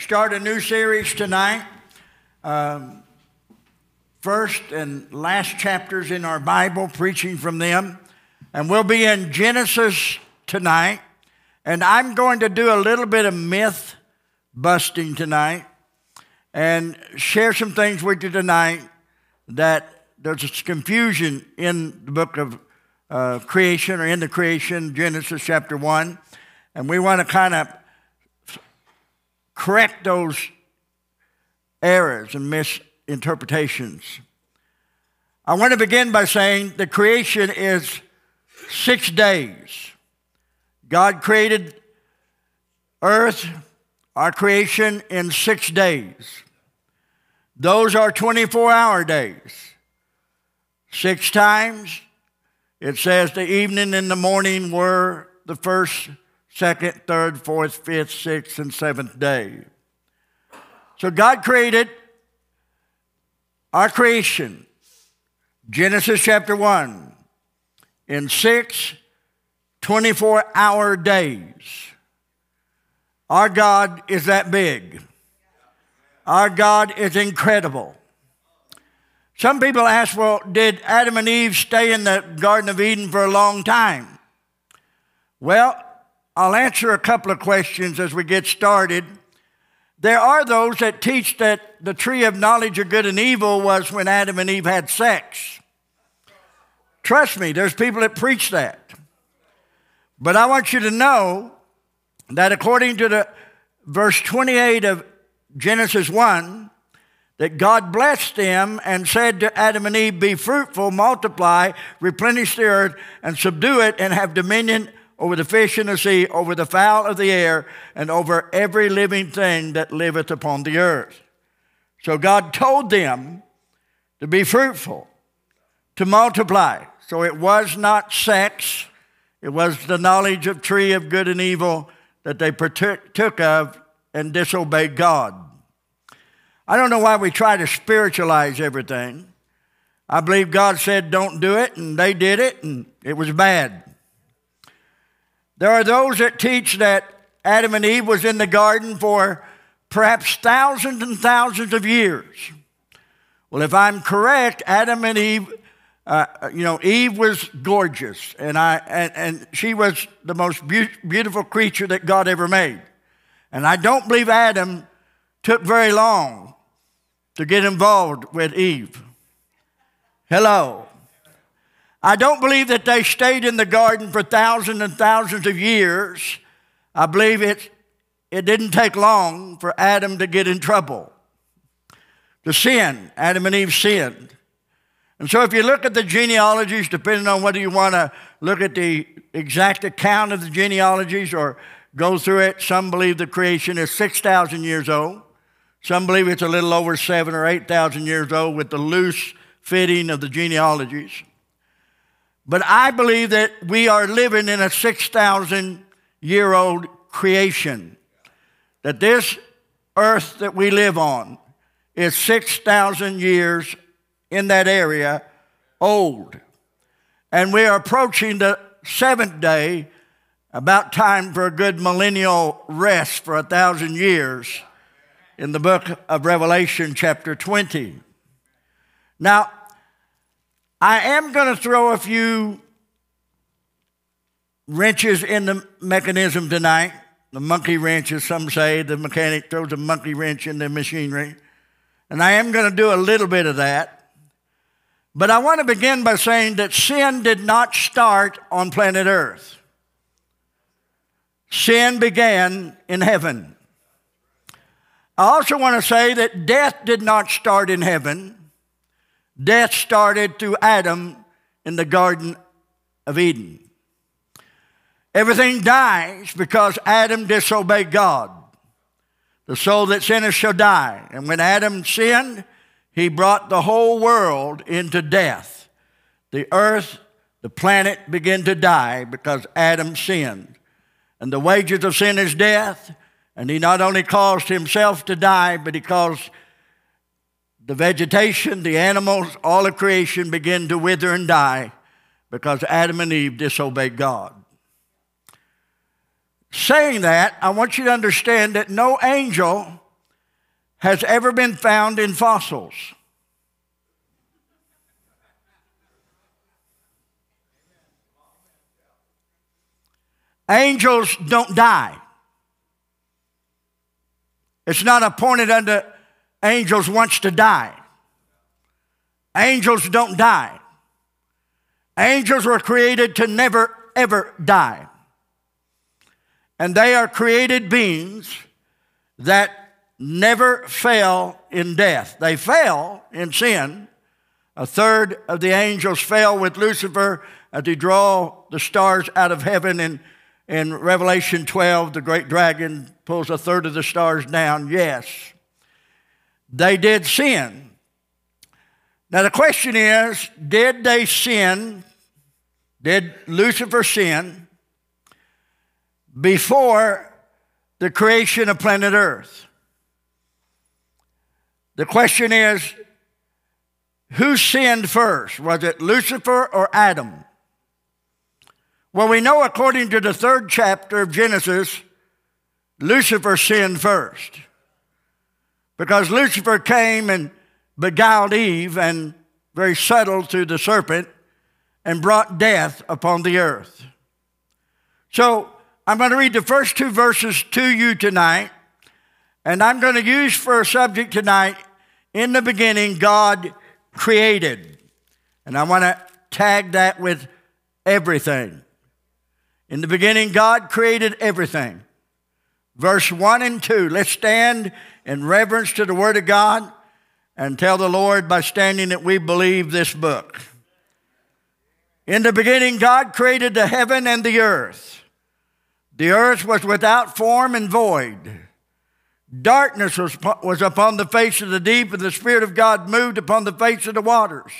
start a new series tonight. Um, first and last chapters in our Bible, preaching from them. And we'll be in Genesis tonight. And I'm going to do a little bit of myth busting tonight and share some things with you tonight that there's confusion in the book of uh, creation or in the creation, Genesis chapter 1. And we want to kind of correct those errors and misinterpretations. I want to begin by saying the creation is six days. God created earth, our creation, in six days. Those are 24 hour days. Six times, it says the evening and the morning were the first second, third, fourth, fifth, sixth, and seventh day. So God created our creation, Genesis chapter 1, in six 24 hour days. Our God is that big. Our God is incredible. Some people ask, well, did Adam and Eve stay in the Garden of Eden for a long time? Well, I'll answer a couple of questions as we get started. There are those that teach that the tree of knowledge of good and evil was when Adam and Eve had sex. Trust me, there's people that preach that. But I want you to know that according to the verse 28 of Genesis 1, that God blessed them and said to Adam and Eve, Be fruitful, multiply, replenish the earth, and subdue it, and have dominion over the fish in the sea, over the fowl of the air, and over every living thing that liveth upon the earth. So God told them to be fruitful, to multiply. So it was not sex, it was the knowledge of tree of good and evil that they partook of and disobeyed God. I don't know why we try to spiritualize everything. I believe God said, don't do it, and they did it, and it was bad. There are those that teach that Adam and Eve was in the garden for perhaps thousands and thousands of years. Well, if I'm correct, Adam and Eve, uh, you know, Eve was gorgeous, and, I, and, and she was the most be- beautiful creature that God ever made. And I don't believe Adam took very long to get involved with Eve. Hello. I don't believe that they stayed in the garden for thousands and thousands of years. I believe it, it didn't take long for Adam to get in trouble, to sin. Adam and Eve sinned. And so, if you look at the genealogies, depending on whether you want to look at the exact account of the genealogies or go through it, some believe the creation is 6,000 years old. Some believe it's a little over seven or 8,000 years old with the loose fitting of the genealogies. But I believe that we are living in a 6,000 year old creation. That this earth that we live on is 6,000 years in that area old. And we are approaching the seventh day, about time for a good millennial rest for a thousand years in the book of Revelation, chapter 20. Now, I am going to throw a few wrenches in the mechanism tonight. The monkey wrench, as some say, the mechanic throws a monkey wrench in the machinery. And I am going to do a little bit of that. But I want to begin by saying that sin did not start on planet Earth. Sin began in heaven. I also want to say that death did not start in heaven. Death started through Adam in the Garden of Eden. Everything dies because Adam disobeyed God. The soul that sinneth shall die. And when Adam sinned, he brought the whole world into death. The earth, the planet began to die because Adam sinned. And the wages of sin is death. And he not only caused himself to die, but he caused the vegetation, the animals, all of creation begin to wither and die because Adam and Eve disobeyed God. Saying that, I want you to understand that no angel has ever been found in fossils. Angels don't die. It's not appointed unto angels once to die. Angels don't die. Angels were created to never, ever die. And they are created beings that never fell in death. They fell in sin. A third of the angels fell with Lucifer as he draw the stars out of heaven. And in Revelation 12, the great dragon pulls a third of the stars down. Yes, they did sin. Now the question is did they sin? Did Lucifer sin before the creation of planet Earth? The question is who sinned first? Was it Lucifer or Adam? Well, we know according to the third chapter of Genesis, Lucifer sinned first. Because Lucifer came and beguiled Eve and very subtle to the serpent and brought death upon the earth. So I'm going to read the first two verses to you tonight, and I'm going to use for a subject tonight in the beginning, God created. And I want to tag that with everything. In the beginning, God created everything. Verse 1 and 2. Let's stand in reverence to the Word of God and tell the Lord by standing that we believe this book. In the beginning, God created the heaven and the earth. The earth was without form and void. Darkness was, was upon the face of the deep, and the Spirit of God moved upon the face of the waters.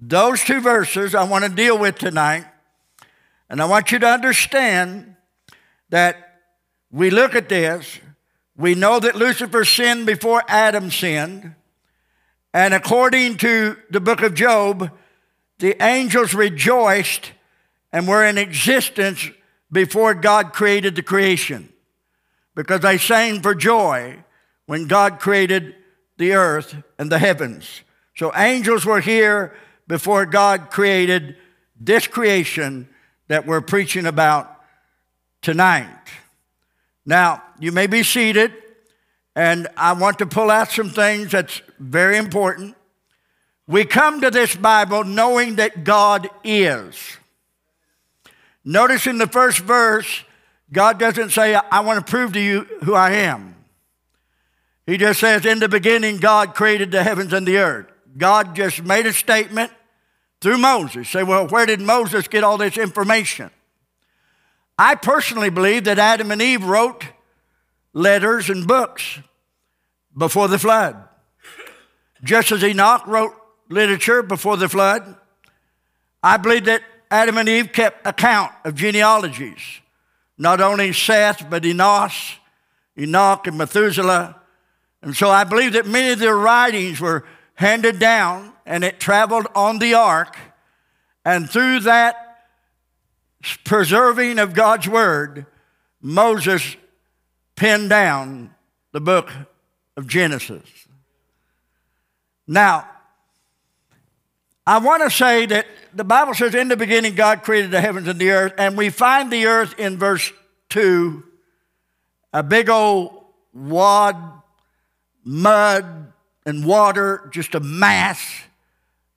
Those two verses I want to deal with tonight. And I want you to understand that we look at this, we know that Lucifer sinned before Adam sinned. And according to the book of Job, the angels rejoiced and were in existence before God created the creation because they sang for joy when God created the earth and the heavens. So angels were here before God created this creation that we're preaching about tonight. Now, you may be seated, and I want to pull out some things that's very important. We come to this Bible knowing that God is. Notice in the first verse, God doesn't say, I want to prove to you who I am. He just says, In the beginning, God created the heavens and the earth. God just made a statement through Moses. Say, well, where did Moses get all this information? I personally believe that Adam and Eve wrote letters and books before the flood. Just as Enoch wrote literature before the flood, I believe that Adam and Eve kept account of genealogies not only Seth, but Enos, Enoch, and Methuselah. And so I believe that many of their writings were handed down and it traveled on the ark. And through that preserving of God's word, Moses penned down the book of Genesis. Now, I want to say that the Bible says, In the beginning, God created the heavens and the earth, and we find the earth in verse 2, a big old wad, mud, and water, just a mass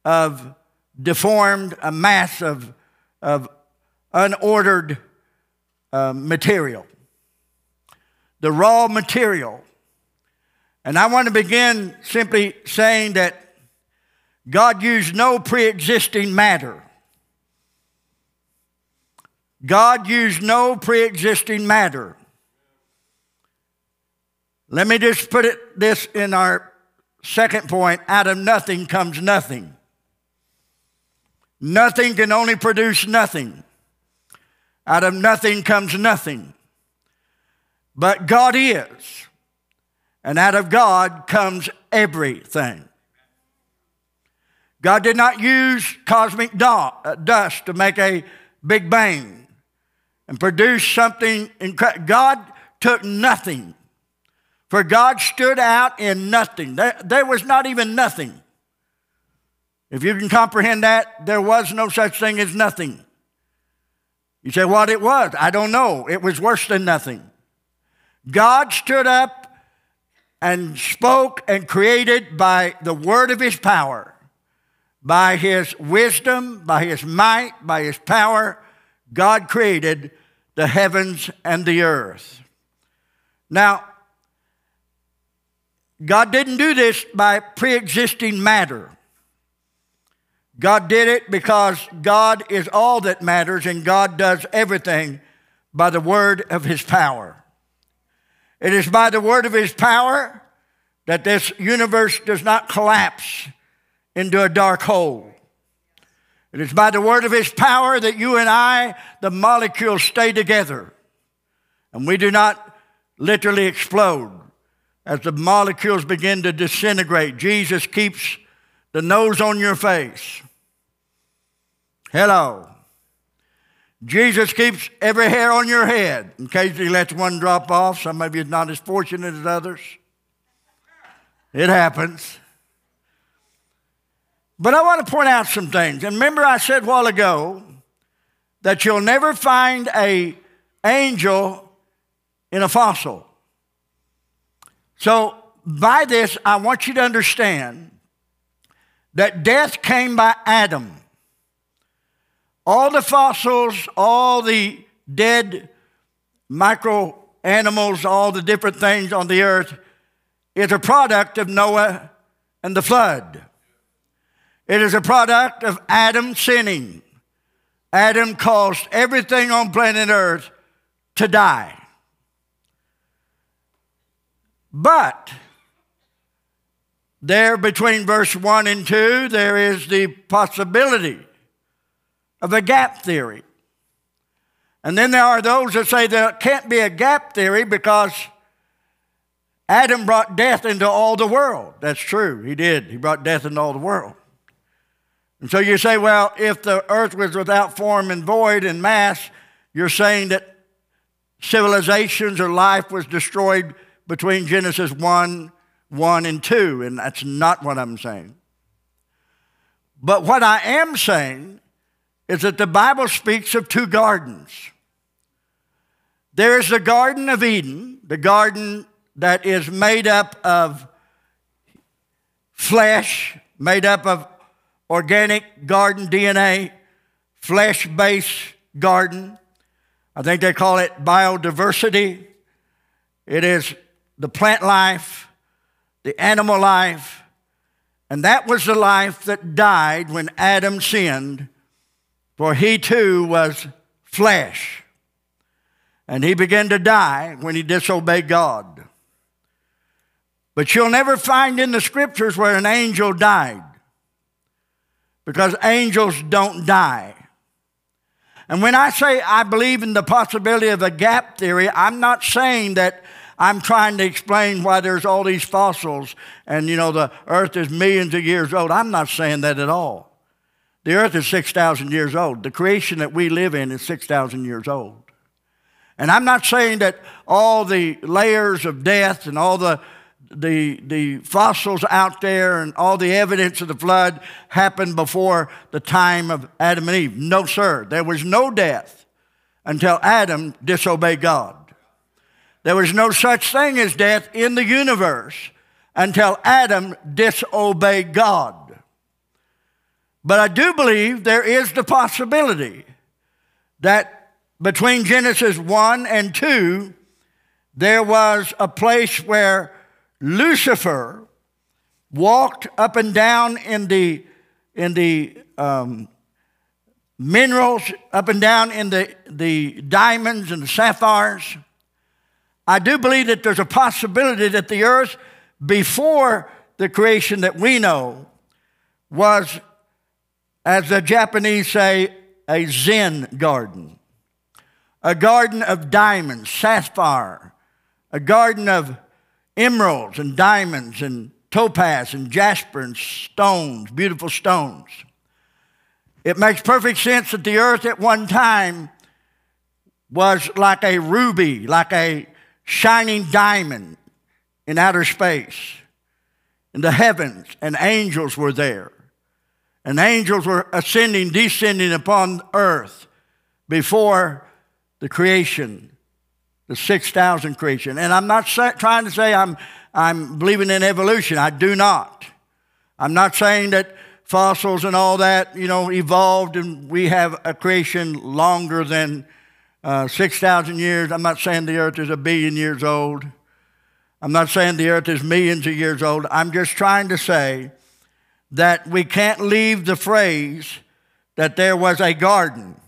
of deformed, a mass of, of unordered uh, material. The raw material. And I want to begin simply saying that God used no pre existing matter. God used no pre existing matter. Let me just put it this in our second point out of nothing comes nothing. Nothing can only produce nothing. Out of nothing comes nothing. But God is. And out of God comes everything. God did not use cosmic uh, dust to make a big bang and produce something incredible. God took nothing, For God stood out in nothing. There, there was not even nothing. If you can comprehend that, there was no such thing as nothing. You say what it was? I don't know. It was worse than nothing. God stood up and spoke and created by the word of his power, by his wisdom, by his might, by his power. God created the heavens and the earth. Now, God didn't do this by pre existing matter. God did it because God is all that matters and God does everything by the word of his power. It is by the word of his power that this universe does not collapse into a dark hole. It is by the word of his power that you and I, the molecules, stay together. And we do not literally explode as the molecules begin to disintegrate. Jesus keeps the nose on your face. Hello. Jesus keeps every hair on your head. In case he lets one drop off, some of you are not as fortunate as others. It happens. But I want to point out some things. And remember, I said a while ago that you'll never find a angel in a fossil. So, by this, I want you to understand that death came by Adam. All the fossils, all the dead micro animals, all the different things on the earth is a product of Noah and the flood. It is a product of Adam sinning. Adam caused everything on planet Earth to die. But there between verse 1 and 2, there is the possibility of a gap theory. And then there are those that say there can't be a gap theory because Adam brought death into all the world. That's true, he did. He brought death into all the world. And so you say, well, if the earth was without form and void and mass, you're saying that civilizations or life was destroyed between Genesis 1, 1 and 2. And that's not what I'm saying. But what I am saying is that the Bible speaks of two gardens. There is the Garden of Eden, the garden that is made up of flesh, made up of organic garden DNA, flesh based garden. I think they call it biodiversity. It is the plant life, the animal life, and that was the life that died when Adam sinned for he too was flesh. And he began to die when he disobeyed God. But you'll never find in the scriptures where an angel died because angels don't die. And when I say I believe in the possibility of a gap theory, I'm not saying that I'm trying to explain why there's all these fossils and you know the earth is millions of years old. I'm not saying that at all. The earth is 6,000 years old. The creation that we live in is 6,000 years old. And I'm not saying that all the layers of death and all the, the, the fossils out there and all the evidence of the flood happened before the time of Adam and Eve. No, sir. There was no death until Adam disobeyed God. There was no such thing as death in the universe until Adam disobeyed God. But I do believe there is the possibility that between Genesis 1 and 2, there was a place where Lucifer walked up and down in the, in the um, minerals, up and down in the, the diamonds and the sapphires. I do believe that there's a possibility that the earth, before the creation that we know, was as the Japanese say, a Zen garden, a garden of diamonds, sapphire, a garden of emeralds and diamonds and topaz and jasper and stones, beautiful stones. It makes perfect sense that the earth at one time was like a ruby, like a shining diamond in outer space, in the heavens, and angels were there. And angels were ascending, descending upon earth before the creation, the 6,000 creation. And I'm not trying to say I'm, I'm believing in evolution. I do not. I'm not saying that fossils and all that, you know, evolved and we have a creation longer than uh, 6,000 years. I'm not saying the earth is a billion years old. I'm not saying the earth is millions of years old. I'm just trying to say that we can't leave the phrase that there was a garden.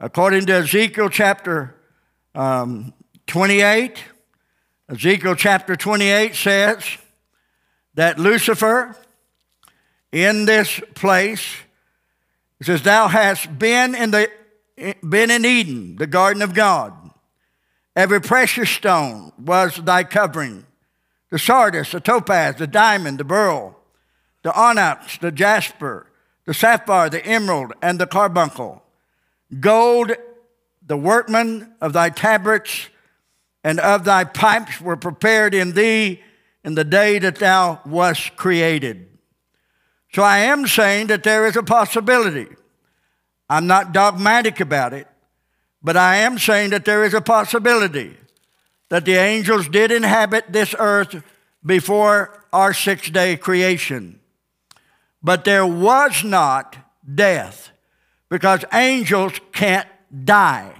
According to Ezekiel chapter um, 28, Ezekiel chapter 28 says that Lucifer in this place, says, Thou hast been in, the, been in Eden, the garden of God. Every precious stone was thy covering the sardius, the topaz, the diamond, the beryl, the onyx, the jasper, the sapphire, the emerald, and the carbuncle. Gold, the workman of thy tabrets and of thy pipes were prepared in thee in the day that thou wast created. So I am saying that there is a possibility. I'm not dogmatic about it. But I am saying that there is a possibility that the angels did inhabit this earth before our six day creation. But there was not death because angels can't die.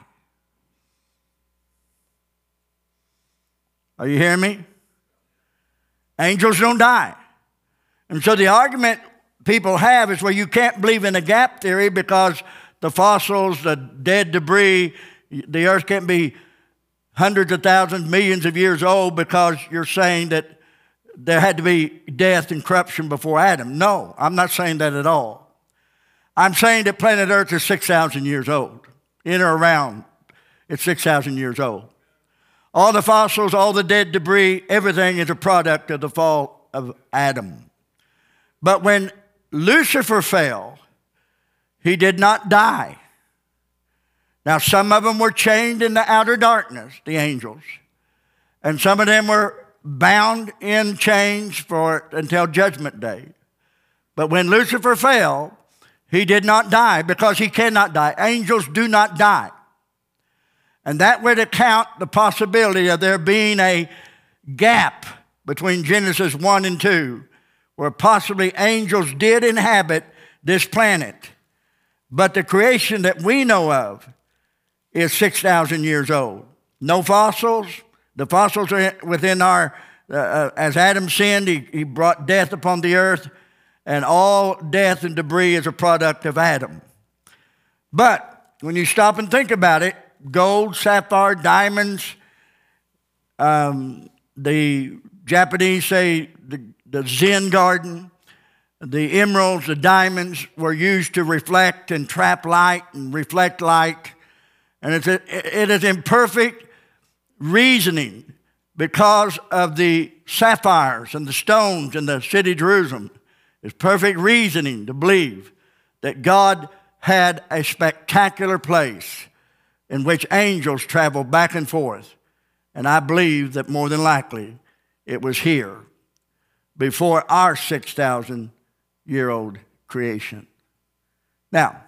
Are you hearing me? Angels don't die. And so the argument people have is well, you can't believe in a gap theory because the fossils, the dead debris. The earth can't be hundreds of thousands, millions of years old because you're saying that there had to be death and corruption before Adam. No, I'm not saying that at all. I'm saying that planet Earth is 6,000 years old, in or around, it's 6,000 years old. All the fossils, all the dead debris, everything is a product of the fall of Adam. But when Lucifer fell, he did not die. Now, some of them were chained in the outer darkness, the angels, and some of them were bound in chains for until judgment day. But when Lucifer fell, he did not die because he cannot die. Angels do not die. And that would account the possibility of there being a gap between Genesis 1 and 2, where possibly angels did inhabit this planet. But the creation that we know of is 6,000 years old. No fossils. The fossils are within our, uh, uh, as Adam sinned, he, he brought death upon the earth, and all death and debris is a product of Adam. But when you stop and think about it, gold, sapphire, diamonds, um, the Japanese say the, the Zen garden, the emeralds, the diamonds were used to reflect and trap light and reflect light. And it's it is imperfect reasoning because of the sapphires and the stones in the city Jerusalem. It's perfect reasoning to believe that God had a spectacular place in which angels traveled back and forth. And I believe that more than likely it was here before our 6,000 year old creation. Now,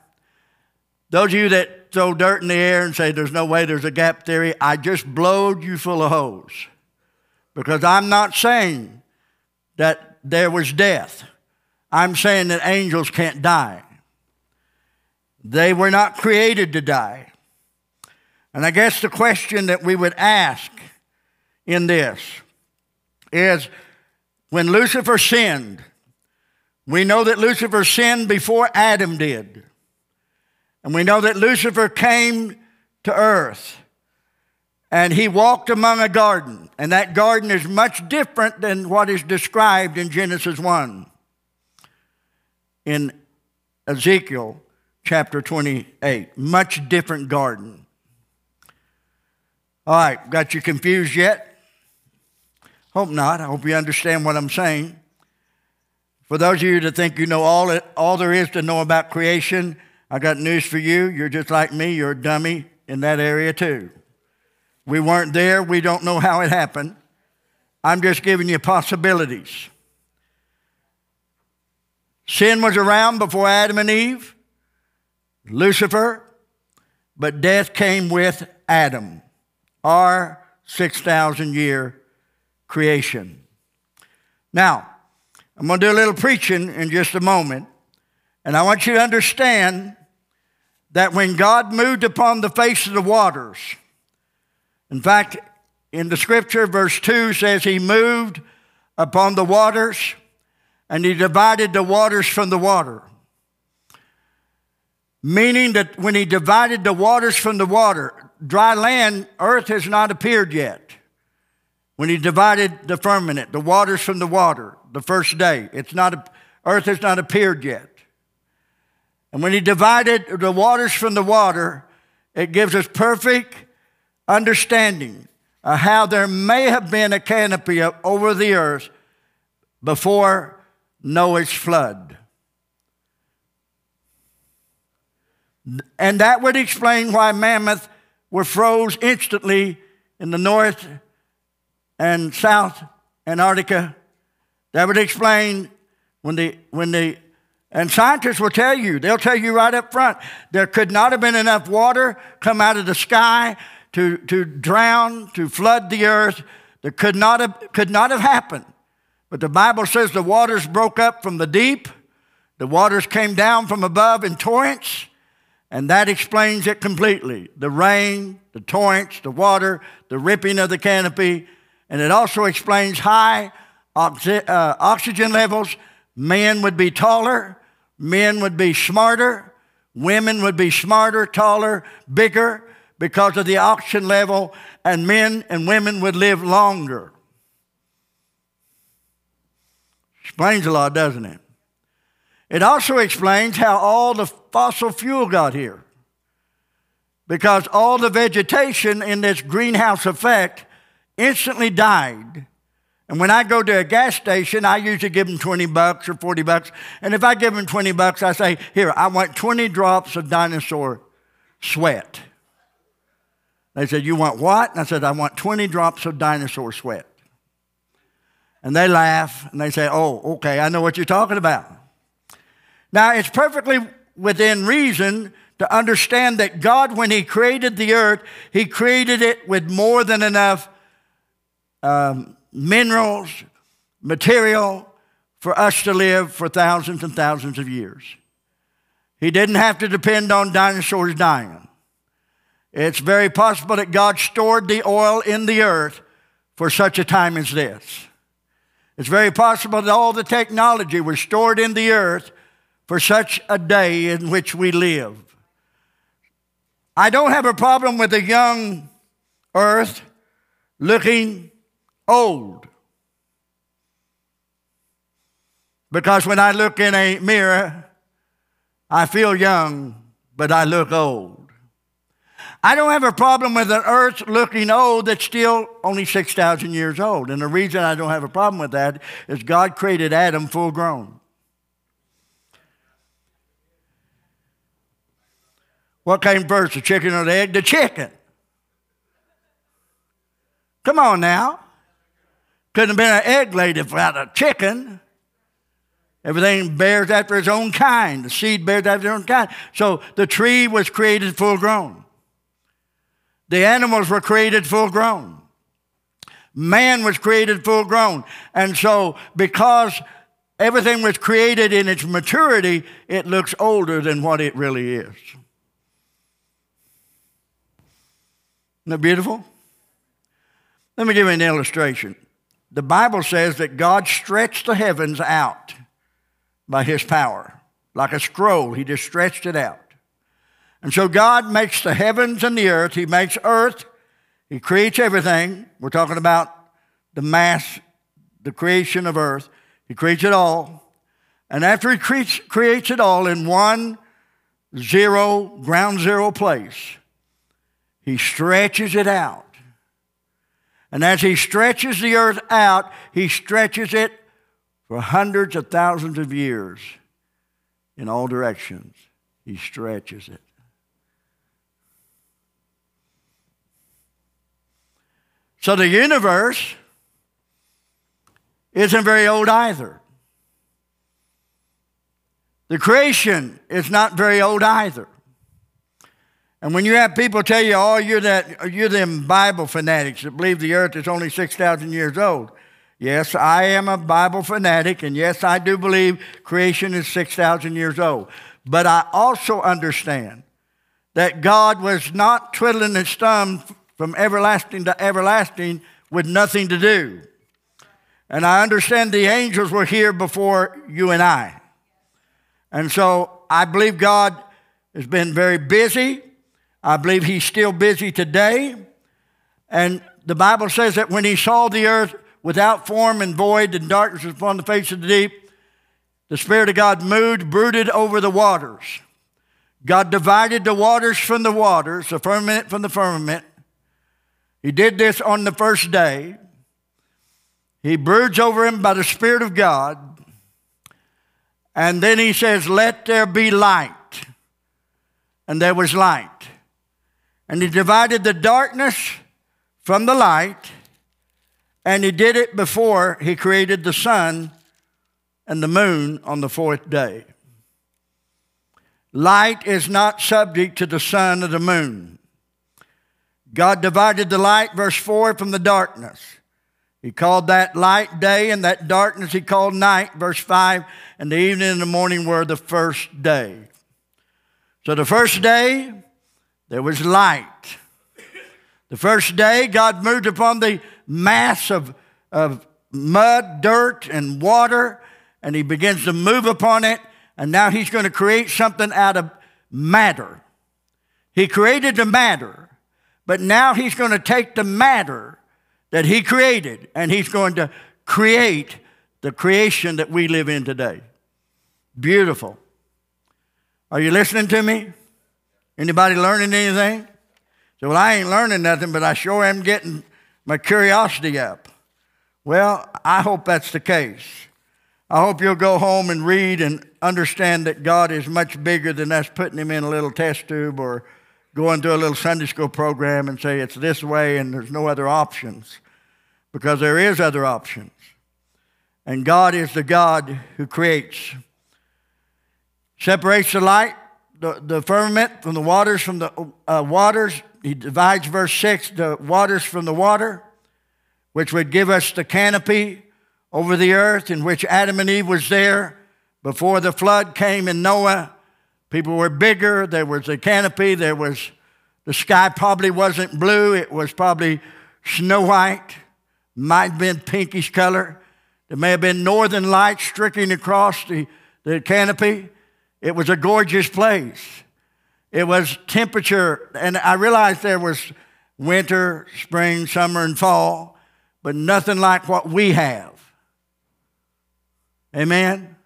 those of you that throw dirt in the air and say there's no way there's a gap theory, I just blowed you full of holes. Because I'm not saying that there was death. I'm saying that angels can't die. They were not created to die. And I guess the question that we would ask in this is when Lucifer sinned, we know that Lucifer sinned before Adam did. And we know that Lucifer came to earth and he walked among a garden. And that garden is much different than what is described in Genesis 1. In Ezekiel chapter 28, much different garden. All right, got you confused yet? Hope not. I hope you understand what I'm saying. For those of you that think you know all, it, all there is to know about creation, I got news for you. You're just like me. You're a dummy in that area too. We weren't there. We don't know how it happened. I'm just giving you possibilities. Sin was around before Adam and Eve, Lucifer, but death came with Adam, our 6,000 year creation. Now, I'm going to do a little preaching in just a moment, and I want you to understand that when God moved upon the face of the waters, in fact, in the scripture, verse 2 says, He moved upon the waters and He divided the waters from the water. Meaning that when He divided the waters from the water, dry land, earth has not appeared yet. When He divided the firmament, the waters from the water, the first day, it's not, earth has not appeared yet. And when He divided the waters from the water, it gives us perfect understanding of how there may have been a canopy over the earth before Noah's flood. And that would explain why mammoth were froze instantly in the north and south Antarctica. That would explain when the when the and scientists will tell you, they'll tell you right up front, there could not have been enough water come out of the sky to, to drown, to flood the earth. That could not, have, could not have happened. But the Bible says the waters broke up from the deep, the waters came down from above in torrents, and that explains it completely. The rain, the torrents, the water, the ripping of the canopy, and it also explains high oxy, uh, oxygen levels. Men would be taller, men would be smarter, women would be smarter, taller, bigger, because of the oxygen level, and men and women would live longer. Explains a lot, doesn't it? It also explains how all the fossil fuel got here. Because all the vegetation in this greenhouse effect instantly died. And when I go to a gas station, I usually give them 20 bucks or 40 bucks. And if I give them 20 bucks, I say, Here, I want 20 drops of dinosaur sweat. They said, You want what? And I said, I want 20 drops of dinosaur sweat. And they laugh and they say, Oh, okay, I know what you're talking about. Now, it's perfectly within reason to understand that God, when He created the earth, He created it with more than enough um, minerals, material for us to live for thousands and thousands of years. He didn't have to depend on dinosaurs dying. It's very possible that God stored the oil in the earth for such a time as this. It's very possible that all the technology was stored in the earth for such a day in which we live. I don't have a problem with a young earth looking old. Because when I look in a mirror, I feel young, but I look old. I don't have a problem with an earth looking old that's still only 6,000 years old. And the reason I don't have a problem with that is God created Adam full grown. What came first, the chicken or the egg? The chicken. Come on now. Couldn't have been an egg laid without a chicken. Everything bears after its own kind. The seed bears after its own kind. So the tree was created full grown. The animals were created full grown. Man was created full grown. And so, because everything was created in its maturity, it looks older than what it really is. Isn't that beautiful? Let me give you an illustration. The Bible says that God stretched the heavens out by his power. Like a scroll, he just stretched it out. And so God makes the heavens and the earth. He makes earth. He creates everything. We're talking about the mass, the creation of earth. He creates it all. And after he creates, creates it all in one zero, ground zero place, he stretches it out. And as he stretches the earth out, he stretches it for hundreds of thousands of years in all directions. He stretches it. So the universe isn't very old either. The creation is not very old either. And when you have people tell you, oh, you're, that, you're them Bible fanatics that believe the earth is only 6,000 years old. Yes, I am a Bible fanatic, and yes, I do believe creation is 6,000 years old. But I also understand that God was not twiddling his thumb from everlasting to everlasting with nothing to do. And I understand the angels were here before you and I. And so I believe God has been very busy. I believe he's still busy today. And the Bible says that when he saw the earth without form and void and darkness upon the face of the deep, the Spirit of God moved, brooded over the waters. God divided the waters from the waters, the firmament from the firmament. He did this on the first day. He broods over him by the Spirit of God. And then he says, Let there be light. And there was light. And he divided the darkness from the light. And he did it before he created the sun and the moon on the fourth day. Light is not subject to the sun or the moon. God divided the light, verse 4, from the darkness. He called that light day, and that darkness he called night, verse 5, and the evening and the morning were the first day. So the first day, there was light. The first day, God moved upon the mass of, of mud, dirt, and water, and he begins to move upon it, and now he's going to create something out of matter. He created the matter, but now he's going to take the matter that he created and he's going to create the creation that we live in today. Beautiful. Are you listening to me? Anybody learning anything? So, well, I ain't learning nothing, but I sure am getting my curiosity up. Well, I hope that's the case. I hope you'll go home and read and understand that God is much bigger than us putting him in a little test tube or going to a little Sunday school program and say it's this way and there's no other options. Because there is other options. And God is the God who creates. Separates the light, the, the firmament from the waters, from the uh, waters. He divides, verse 6, the waters from the water, which would give us the canopy over the earth in which Adam and Eve was there before the flood came in Noah. People were bigger. There was a canopy. There was the sky probably wasn't blue. It was probably snow white. Might have been pinkish color. There may have been northern lights streaking across the, the canopy. It was a gorgeous place. It was temperature, and I realized there was winter, spring, summer, and fall, but nothing like what we have. Amen?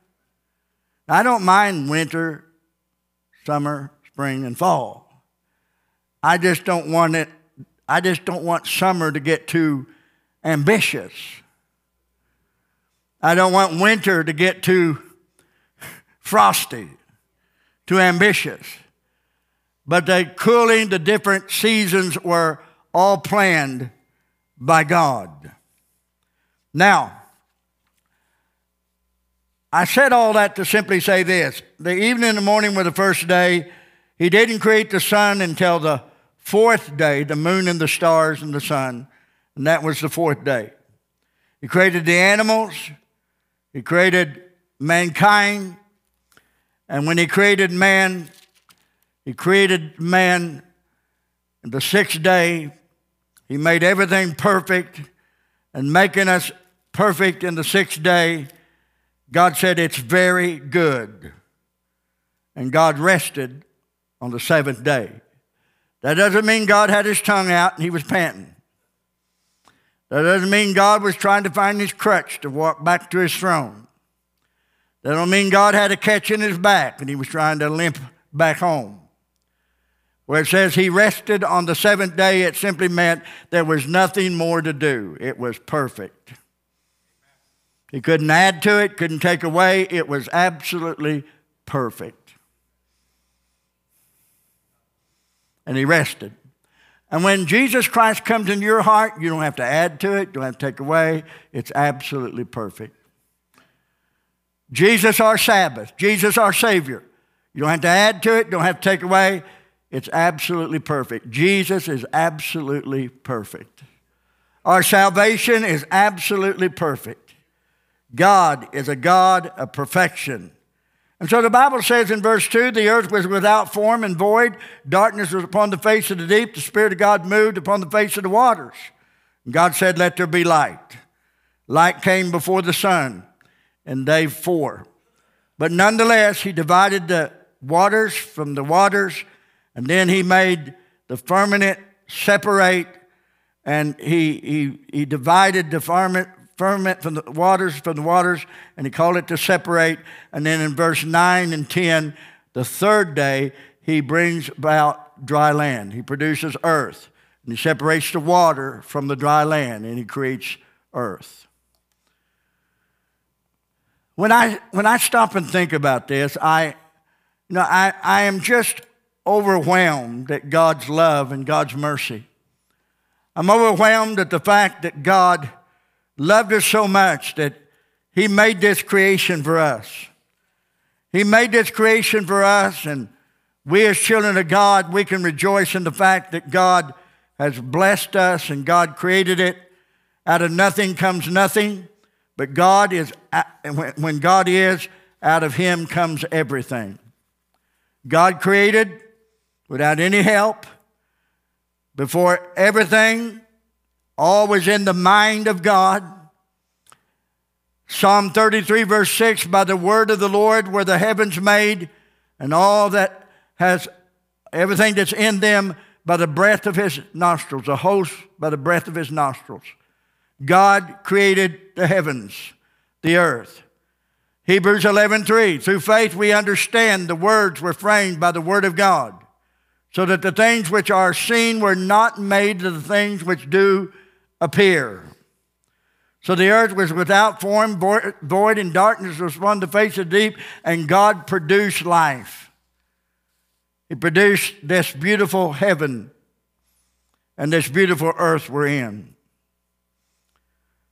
I don't mind winter, summer, spring, and fall. I just don't want it, I just don't want summer to get too ambitious. I don't want winter to get too frosty, too ambitious. But the cooling, the different seasons were all planned by God. Now, I said all that to simply say this. The evening and the morning were the first day. He didn't create the sun until the fourth day, the moon and the stars and the sun, and that was the fourth day. He created the animals, he created mankind, and when he created man, he created man in the sixth day. He made everything perfect, and making us perfect in the sixth day God said, It's very good. And God rested on the seventh day. That doesn't mean God had his tongue out and he was panting. That doesn't mean God was trying to find his crutch to walk back to his throne. That don't mean God had a catch in his back and he was trying to limp back home. Where it says he rested on the seventh day, it simply meant there was nothing more to do. It was perfect. He couldn't add to it, couldn't take away. It was absolutely perfect. And he rested. And when Jesus Christ comes into your heart, you don't have to add to it, you don't have to take away. It's absolutely perfect. Jesus, our Sabbath, Jesus, our Savior. You don't have to add to it, you don't have to take away. It's absolutely perfect. Jesus is absolutely perfect. Our salvation is absolutely perfect. God is a God of perfection. And so the Bible says in verse 2 the earth was without form and void, darkness was upon the face of the deep, the Spirit of God moved upon the face of the waters. And God said, Let there be light. Light came before the sun in day four. But nonetheless, He divided the waters from the waters, and then He made the firmament separate, and He, he, he divided the firmament, firmament from the waters from the waters, and he called it to separate. And then in verse 9 and 10, the third day, he brings about dry land. He produces earth, and he separates the water from the dry land, and he creates earth. When I, when I stop and think about this, I, you know, I, I am just overwhelmed at God's love and God's mercy. I'm overwhelmed at the fact that God loved us so much that he made this creation for us. He made this creation for us, and we as children of God, we can rejoice in the fact that God has blessed us and God created it. Out of nothing comes nothing, but God is, when God is, out of Him comes everything. God created without any help. Before everything all was in the mind of God. Psalm 33, verse 6 By the word of the Lord were the heavens made, and all that has everything that's in them by the breath of his nostrils, a host by the breath of his nostrils. God created the heavens, the earth. Hebrews 11:3 Through faith we understand the words were framed by the word of God, so that the things which are seen were not made of the things which do appear. So the earth was without form, void, and darkness was upon the face of the deep, and God produced life. He produced this beautiful heaven and this beautiful earth we're in.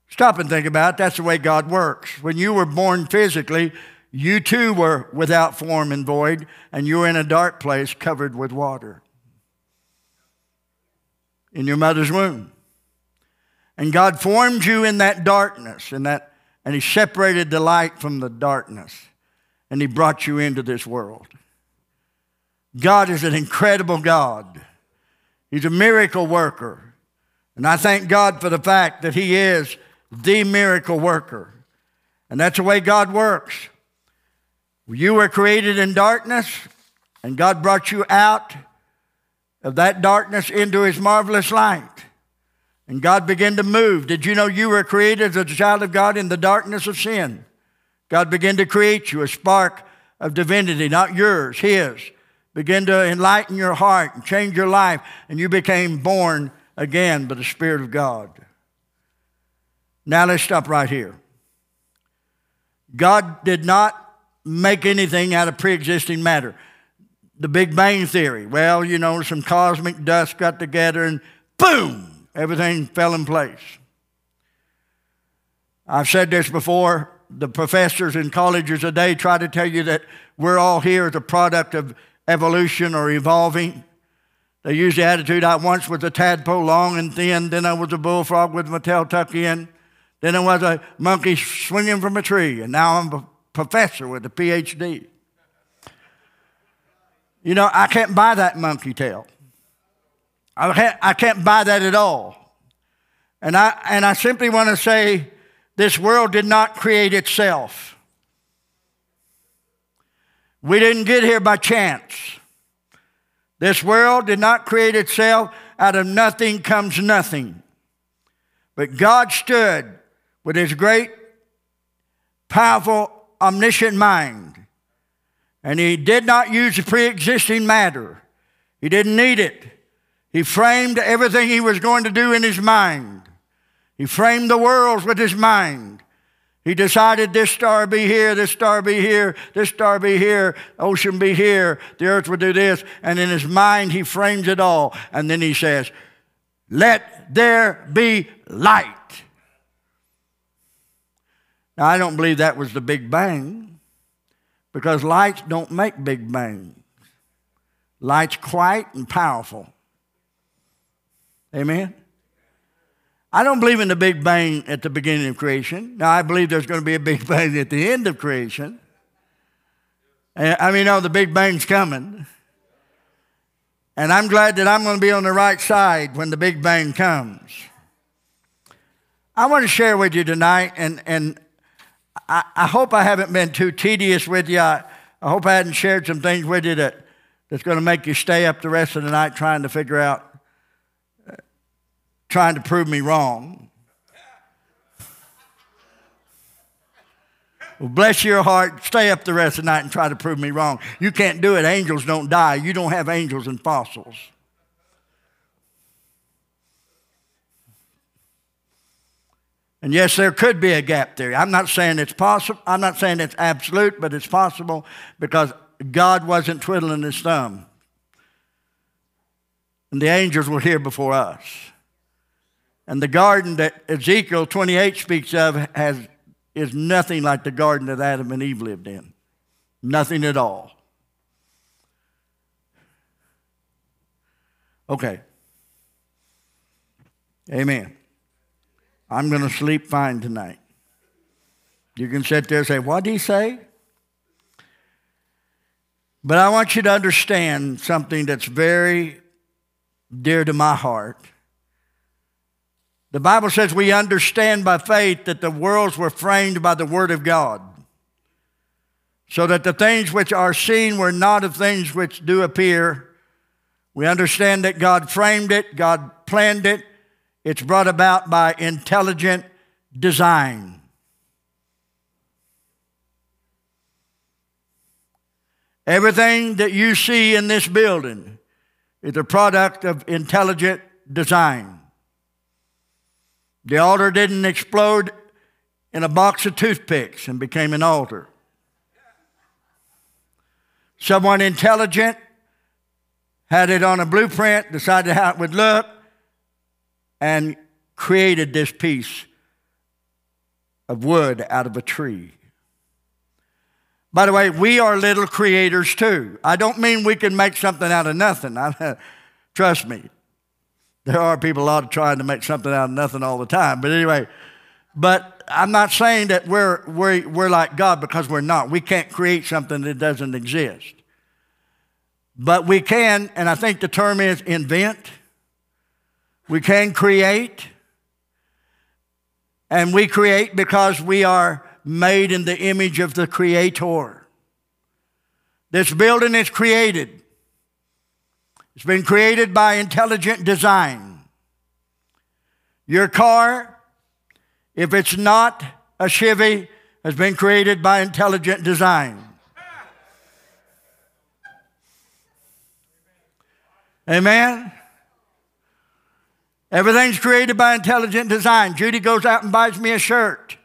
Stop and think about it. That's the way God works. When you were born physically, you too were without form and void, and you were in a dark place covered with water in your mother's womb. And God formed you in that darkness, and, that, and He separated the light from the darkness, and He brought you into this world. God is an incredible God. He's a miracle worker. And I thank God for the fact that He is the miracle worker. And that's the way God works. You were created in darkness, and God brought you out of that darkness into His marvelous light. And God began to move. Did you know you were created as a child of God in the darkness of sin? God began to create you a spark of divinity, not yours, His. Begin to enlighten your heart and change your life, and you became born again by the Spirit of God. Now let's stop right here. God did not make anything out of pre existing matter. The Big Bang Theory, well, you know, some cosmic dust got together and boom, everything fell in place. I've said this before. The professors in colleges today try to tell you that we're all here as a product of evolution or evolving. They use the attitude I once was a tadpole, long and thin, then I was a bullfrog with my tail tucked in, then I was a monkey swinging from a tree, and now I'm a professor with a PhD. You know, I can't buy that monkey tail. I can't, I can't buy that at all. And I, and I simply want to say this world did not create itself. We didn't get here by chance. This world did not create itself. Out of nothing comes nothing. But God stood with his great, powerful, omniscient mind. And he did not use the pre existing matter, he didn't need it. He framed everything he was going to do in his mind. He framed the worlds with his mind. He decided this star be here, this star be here, this star be here, ocean be here, the earth would do this. And in his mind, he frames it all. And then he says, let there be light. Now, I don't believe that was the Big Bang because lights don't make Big Bangs. Light's quiet and powerful. Amen? I don't believe in the Big Bang at the beginning of creation. Now, I believe there's going to be a Big Bang at the end of creation. I mean, know the Big Bang's coming. And I'm glad that I'm going to be on the right side when the Big Bang comes. I want to share with you tonight, and, and I, I hope I haven't been too tedious with you. I, I hope I hadn't shared some things with you that, that's going to make you stay up the rest of the night trying to figure out, uh, trying to prove me wrong. Well, bless your heart. Stay up the rest of the night and try to prove me wrong. You can't do it. Angels don't die. You don't have angels and fossils. And yes, there could be a gap there. I'm not saying it's possible. I'm not saying it's absolute, but it's possible because God wasn't twiddling his thumb. And the angels were here before us. And the garden that Ezekiel 28 speaks of has, is nothing like the garden that Adam and Eve lived in. Nothing at all. Okay. Amen. I'm going to sleep fine tonight. You can sit there and say, What did he say? But I want you to understand something that's very dear to my heart. The Bible says we understand by faith that the worlds were framed by the Word of God, so that the things which are seen were not of things which do appear. We understand that God framed it, God planned it, it's brought about by intelligent design. Everything that you see in this building is a product of intelligent design. The altar didn't explode in a box of toothpicks and became an altar. Someone intelligent had it on a blueprint, decided how it would look, and created this piece of wood out of a tree. By the way, we are little creators too. I don't mean we can make something out of nothing. Trust me. There are people out trying to make something out of nothing all the time. But anyway, but I'm not saying that we're, we're, we're like God because we're not. We can't create something that doesn't exist. But we can, and I think the term is invent. We can create. And we create because we are made in the image of the Creator. This building is created. It's been created by intelligent design. Your car, if it's not a Chevy, has been created by intelligent design. Amen? Everything's created by intelligent design. Judy goes out and buys me a shirt.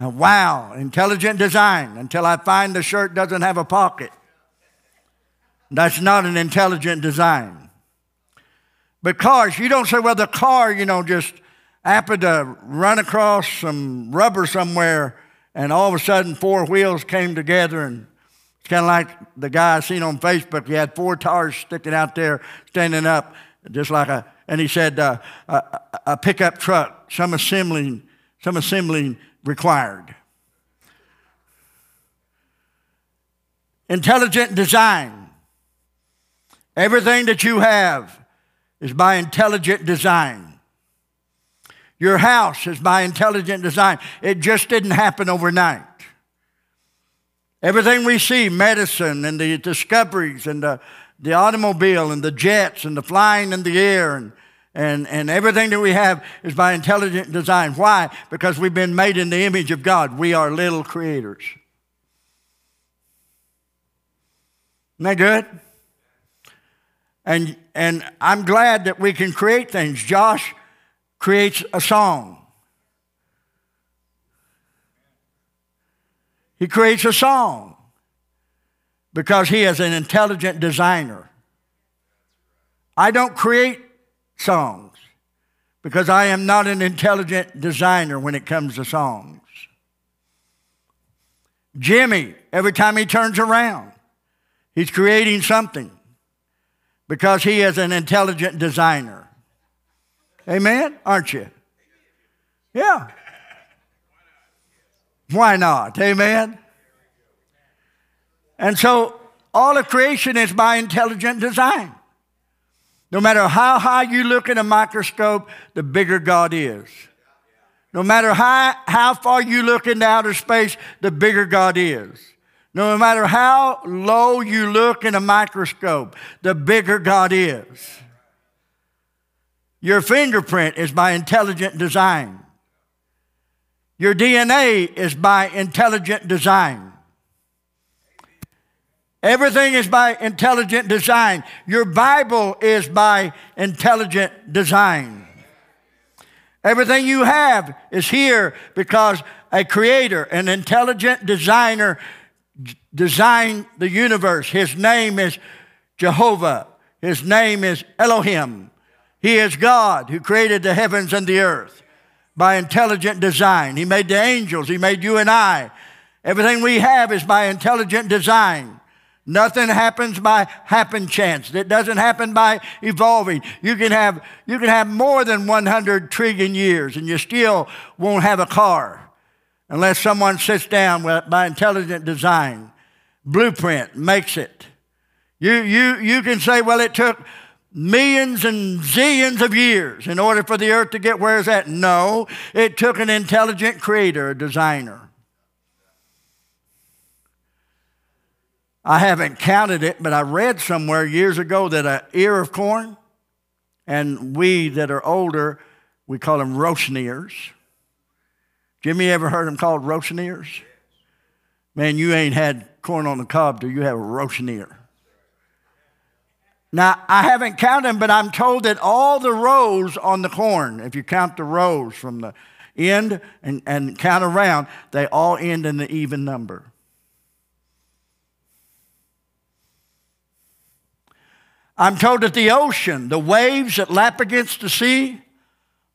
Now, wow, intelligent design until I find the shirt doesn't have a pocket. That's not an intelligent design. But cars, you don't say, well, the car, you know, just happened to run across some rubber somewhere and all of a sudden four wheels came together and it's kind of like the guy I seen on Facebook. He had four tires sticking out there, standing up, just like a and he said, uh, a, a pickup truck, some assembling, some assembling required. Intelligent design. Everything that you have is by intelligent design. Your house is by intelligent design. It just didn't happen overnight. Everything we see, medicine and the discoveries and the the automobile and the jets and the flying in the air and, and, and everything that we have is by intelligent design. Why? Because we've been made in the image of God. We are little creators. Isn't that good? And, and I'm glad that we can create things. Josh creates a song. He creates a song because he is an intelligent designer. I don't create songs, because I am not an intelligent designer when it comes to songs. Jimmy, every time he turns around, he's creating something because he is an intelligent designer. Amen? Aren't you? Yeah. Why not? Amen? And so all of creation is by intelligent design. No matter how high you look in a microscope, the bigger God is. No matter how, how far you look into outer space, the bigger God is. No matter how low you look in a microscope, the bigger God is. Your fingerprint is by intelligent design. Your DNA is by intelligent design. Everything is by intelligent design. Your Bible is by intelligent design. Everything you have is here because a creator, an intelligent designer, designed the universe. His name is Jehovah. His name is Elohim. He is God who created the heavens and the earth by intelligent design. He made the angels, He made you and I. Everything we have is by intelligent design. Nothing happens by happen chance. It doesn't happen by evolving. You can have, you can have more than 100 trillion years and you still won't have a car unless someone sits down with, by intelligent design. Blueprint makes it. You, you, you can say, well, it took millions and zillions of years in order for the earth to get where it's at. No, it took an intelligent creator, a designer. I haven't counted it, but I read somewhere years ago that an ear of corn, and we that are older, we call them roasting ears. Jimmy ever heard them called roasting ears? Man, you ain't had corn on the cob till you have a roasting ear. Now, I haven't counted them, but I'm told that all the rows on the corn, if you count the rows from the end and, and count around, they all end in the even number. I'm told that the ocean, the waves that lap against the sea,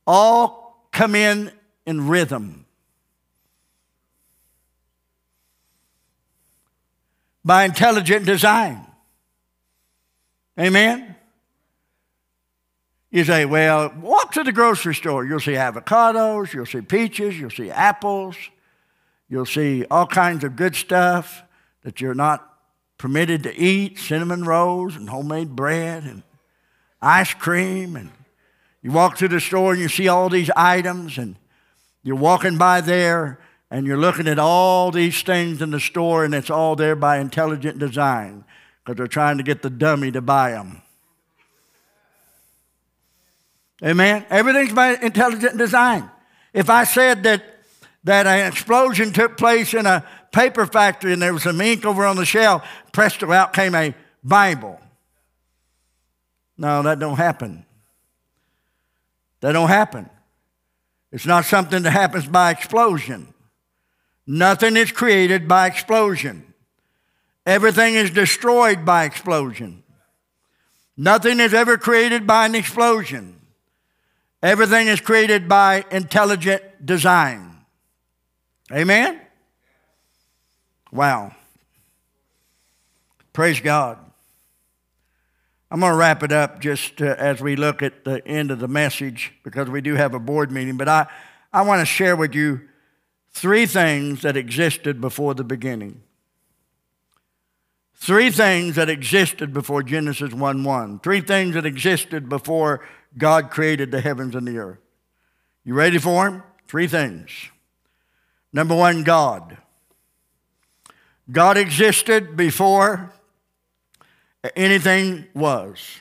all come in in rhythm. By intelligent design. Amen? You say, well, walk to the grocery store. You'll see avocados, you'll see peaches, you'll see apples, you'll see all kinds of good stuff that you're not permitted to eat cinnamon rolls and homemade bread and ice cream. And you walk through the store and you see all these items, and you're walking by there and you're looking at all these things in the store, and it's all there by intelligent design because they're trying to get the dummy to buy them. Amen? Everything's by intelligent design. If I said that, that an explosion took place in a paper factory and there was some ink over on the shelf. Presto, out came a Bible. No, that don't happen. That don't happen. It's not something that happens by explosion. Nothing is created by explosion. Everything is destroyed by explosion. Nothing is ever created by an explosion. Everything is created by intelligent design. Amen? Wow. Praise God. I'm going to wrap it up just uh, as we look at the end of the message because we do have a board meeting. But I, I want to share with you three things that existed before the beginning. Three things that existed before Genesis 1 1. Three things that existed before God created the heavens and the earth. You ready for them? Three things. Number one, God. God existed before anything was.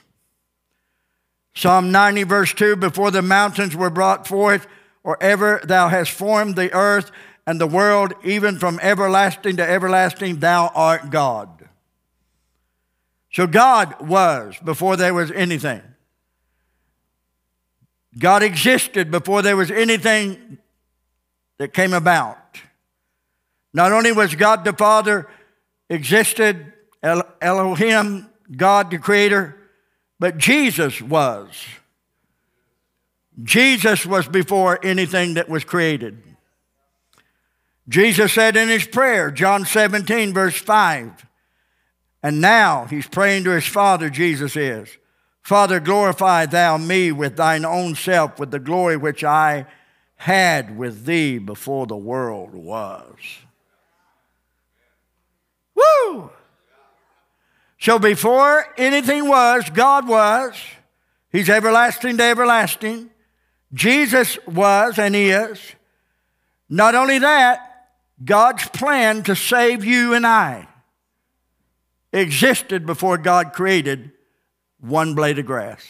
Psalm 90, verse 2 Before the mountains were brought forth, or ever thou hast formed the earth and the world, even from everlasting to everlasting, thou art God. So God was before there was anything. God existed before there was anything that came about. Not only was God the Father existed, Elohim, God the Creator, but Jesus was. Jesus was before anything that was created. Jesus said in his prayer, John 17, verse 5, and now he's praying to his Father, Jesus is, Father, glorify thou me with thine own self, with the glory which I had with thee before the world was. Woo! So before anything was, God was. He's everlasting to everlasting. Jesus was and is. Not only that, God's plan to save you and I existed before God created one blade of grass.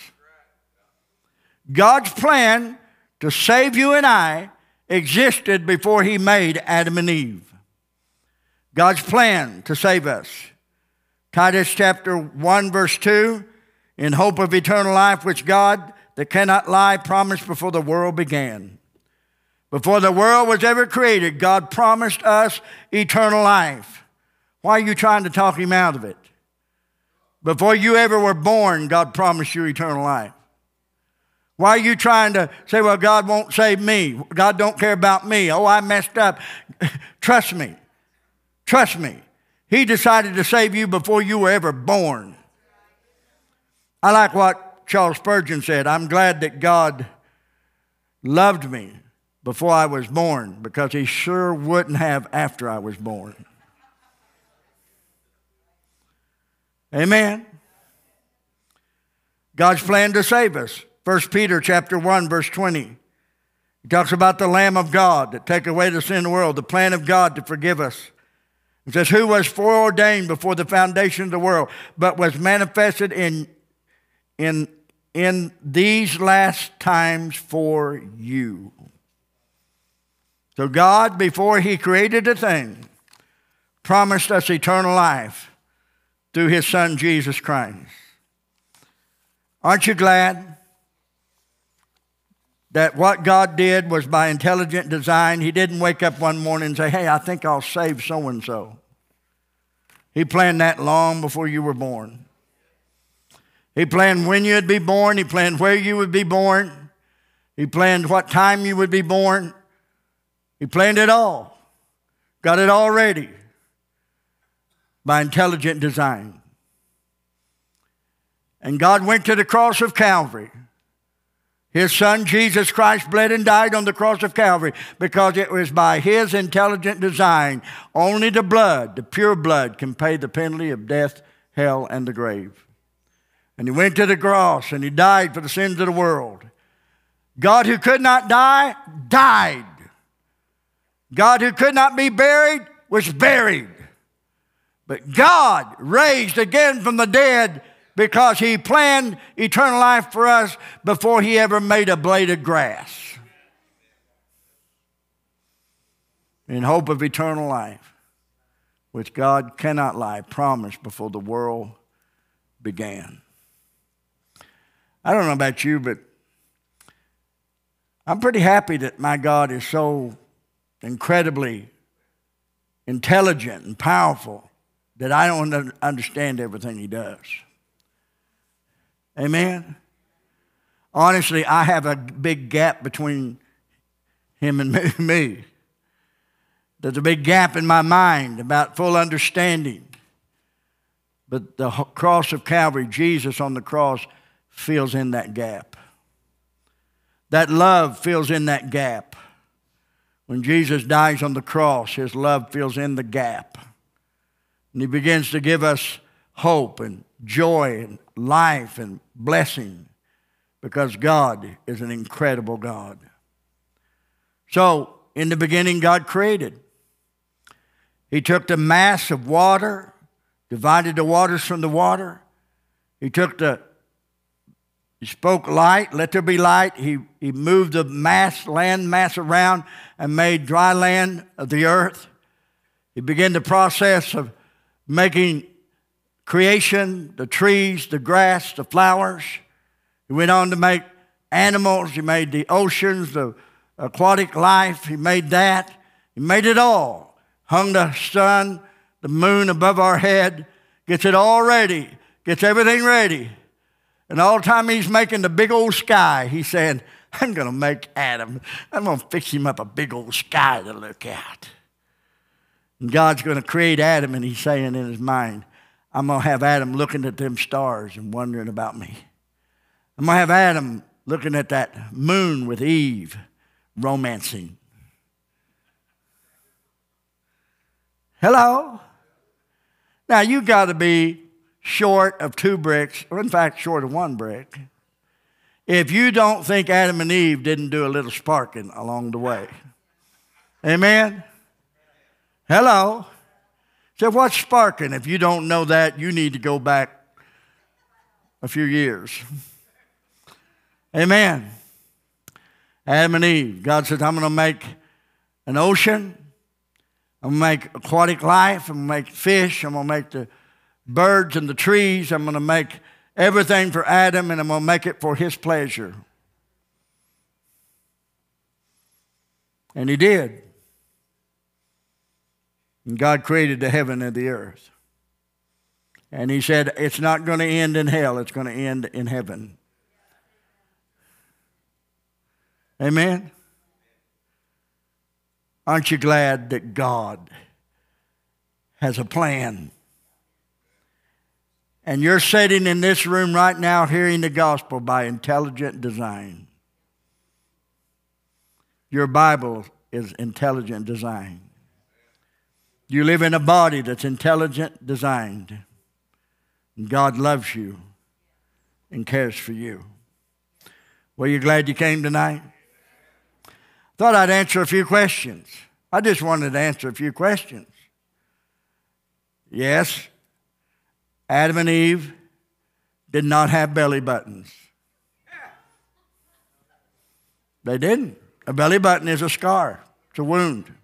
God's plan to save you and I existed before He made Adam and Eve. God's plan to save us. Titus chapter 1, verse 2 in hope of eternal life, which God that cannot lie promised before the world began. Before the world was ever created, God promised us eternal life. Why are you trying to talk him out of it? Before you ever were born, God promised you eternal life. Why are you trying to say, well, God won't save me? God don't care about me. Oh, I messed up. Trust me. Trust me. He decided to save you before you were ever born. I like what Charles Spurgeon said. I'm glad that God loved me before I was born because he sure wouldn't have after I was born. Amen. God's plan to save us. 1 Peter chapter 1 verse 20. He talks about the Lamb of God that take away the sin of the world, the plan of God to forgive us. It says, Who was foreordained before the foundation of the world, but was manifested in, in, in these last times for you. So, God, before He created a thing, promised us eternal life through His Son, Jesus Christ. Aren't you glad that what God did was by intelligent design? He didn't wake up one morning and say, Hey, I think I'll save so and so. He planned that long before you were born. He planned when you'd be born, He planned where you would be born, He planned what time you would be born. He planned it all, got it all ready by intelligent design. And God went to the cross of Calvary. His son Jesus Christ bled and died on the cross of Calvary because it was by his intelligent design. Only the blood, the pure blood, can pay the penalty of death, hell, and the grave. And he went to the cross and he died for the sins of the world. God, who could not die, died. God, who could not be buried, was buried. But God raised again from the dead because he planned eternal life for us before he ever made a blade of grass. In hope of eternal life, which God cannot lie, promised before the world began. I don't know about you, but I'm pretty happy that my God is so incredibly intelligent and powerful that I don't understand everything he does. Amen? Honestly, I have a big gap between him and me. There's a big gap in my mind about full understanding. But the cross of Calvary, Jesus on the cross, fills in that gap. That love fills in that gap. When Jesus dies on the cross, his love fills in the gap. And he begins to give us hope and joy and life and blessing because God is an incredible God. So, in the beginning, God created. He took the mass of water, divided the waters from the water. He took the, he spoke light, let there be light. He, he moved the mass, land mass around and made dry land of the earth. He began the process of making creation, the trees, the grass, the flowers. He went on to make animals. He made the oceans, the aquatic life. He made that. He made it all. Hung the sun, the moon above our head, gets it all ready, gets everything ready. And all the time he's making the big old sky, he's saying, I'm going to make Adam, I'm going to fix him up a big old sky to look at. And God's going to create Adam, and he's saying in his mind, I'm going to have Adam looking at them stars and wondering about me. I'm going to have Adam looking at that moon with Eve, romancing. Hello? Now, you got to be short of two bricks, or in fact, short of one brick, if you don't think Adam and Eve didn't do a little sparking along the way. Amen? Hello? So, what's sparking? If you don't know that, you need to go back a few years. Amen. Adam and Eve. God says, I'm going to make an ocean. I'm going to make aquatic life. I'm going to make fish. I'm going to make the birds and the trees. I'm going to make everything for Adam, and I'm going to make it for his pleasure. And he did. And God created the heaven and the earth. And he said, It's not going to end in hell, it's going to end in heaven. Amen? Aren't you glad that God has a plan? And you're sitting in this room right now hearing the gospel by intelligent design. Your Bible is intelligent design. You live in a body that's intelligent designed. And God loves you and cares for you. Were you glad you came tonight? Thought I'd answer a few questions. I just wanted to answer a few questions. Yes, Adam and Eve did not have belly buttons. They didn't. A belly button is a scar, it's a wound.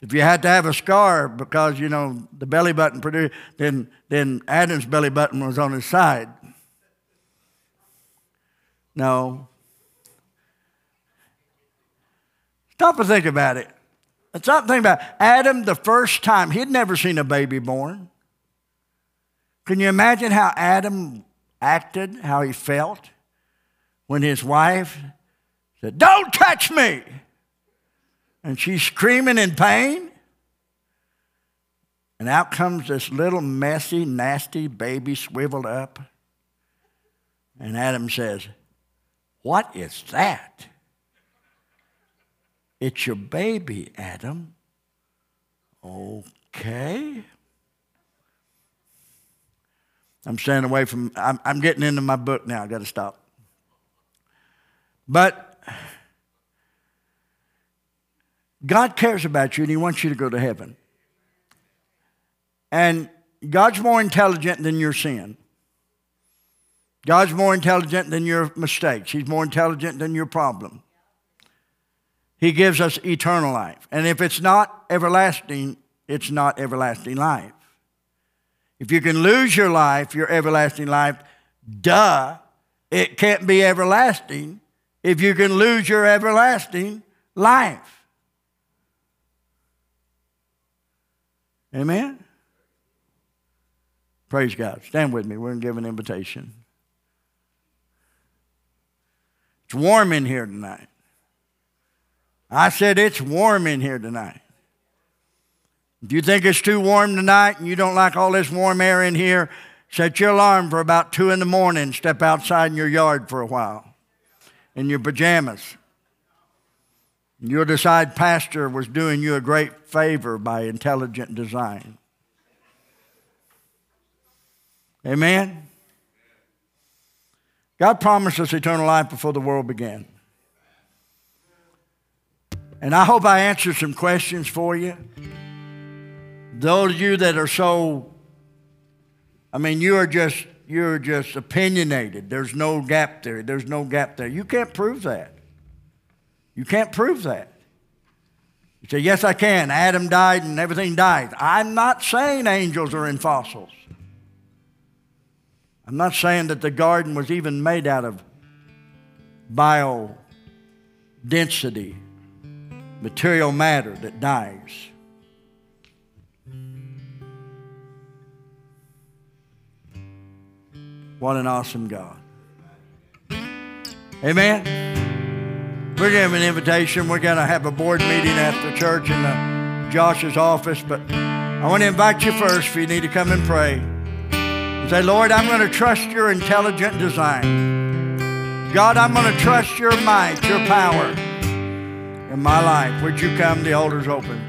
If you had to have a scar because, you know, the belly button produced, then, then Adam's belly button was on his side. No, Stop and think about it. Stop and think about it. Adam, the first time, he'd never seen a baby born. Can you imagine how Adam acted, how he felt when his wife said, Don't touch me! And she's screaming in pain. And out comes this little messy, nasty baby swiveled up. And Adam says, What is that? It's your baby, Adam. Okay. I'm staying away from, I'm, I'm getting into my book now. I've got to stop. But God cares about you and He wants you to go to heaven. And God's more intelligent than your sin. God's more intelligent than your mistakes. He's more intelligent than your problem. He gives us eternal life. And if it's not everlasting, it's not everlasting life. If you can lose your life, your everlasting life, duh, it can't be everlasting if you can lose your everlasting life. Amen? Praise God. Stand with me. We're going to give an invitation. It's warm in here tonight. I said, It's warm in here tonight. If you think it's too warm tonight and you don't like all this warm air in here, set your alarm for about 2 in the morning. Step outside in your yard for a while in your pajamas. You'll decide Pastor was doing you a great favor by intelligent design. Amen? God promised us eternal life before the world began. And I hope I answered some questions for you. Those of you that are so, I mean, you are just, you're just opinionated. There's no gap there. There's no gap there. You can't prove that. You can't prove that. You say, yes, I can. Adam died and everything died. I'm not saying angels are in fossils. I'm not saying that the garden was even made out of bio density material matter that dies. What an awesome God. Amen. We're to have an invitation. We're to have a board meeting at the church in the, Josh's office, but I want to invite you first if you need to come and pray. And say, Lord, I'm to trust your intelligent design. God, I'm to trust your might, your power in my life. Would you come? The altar's open.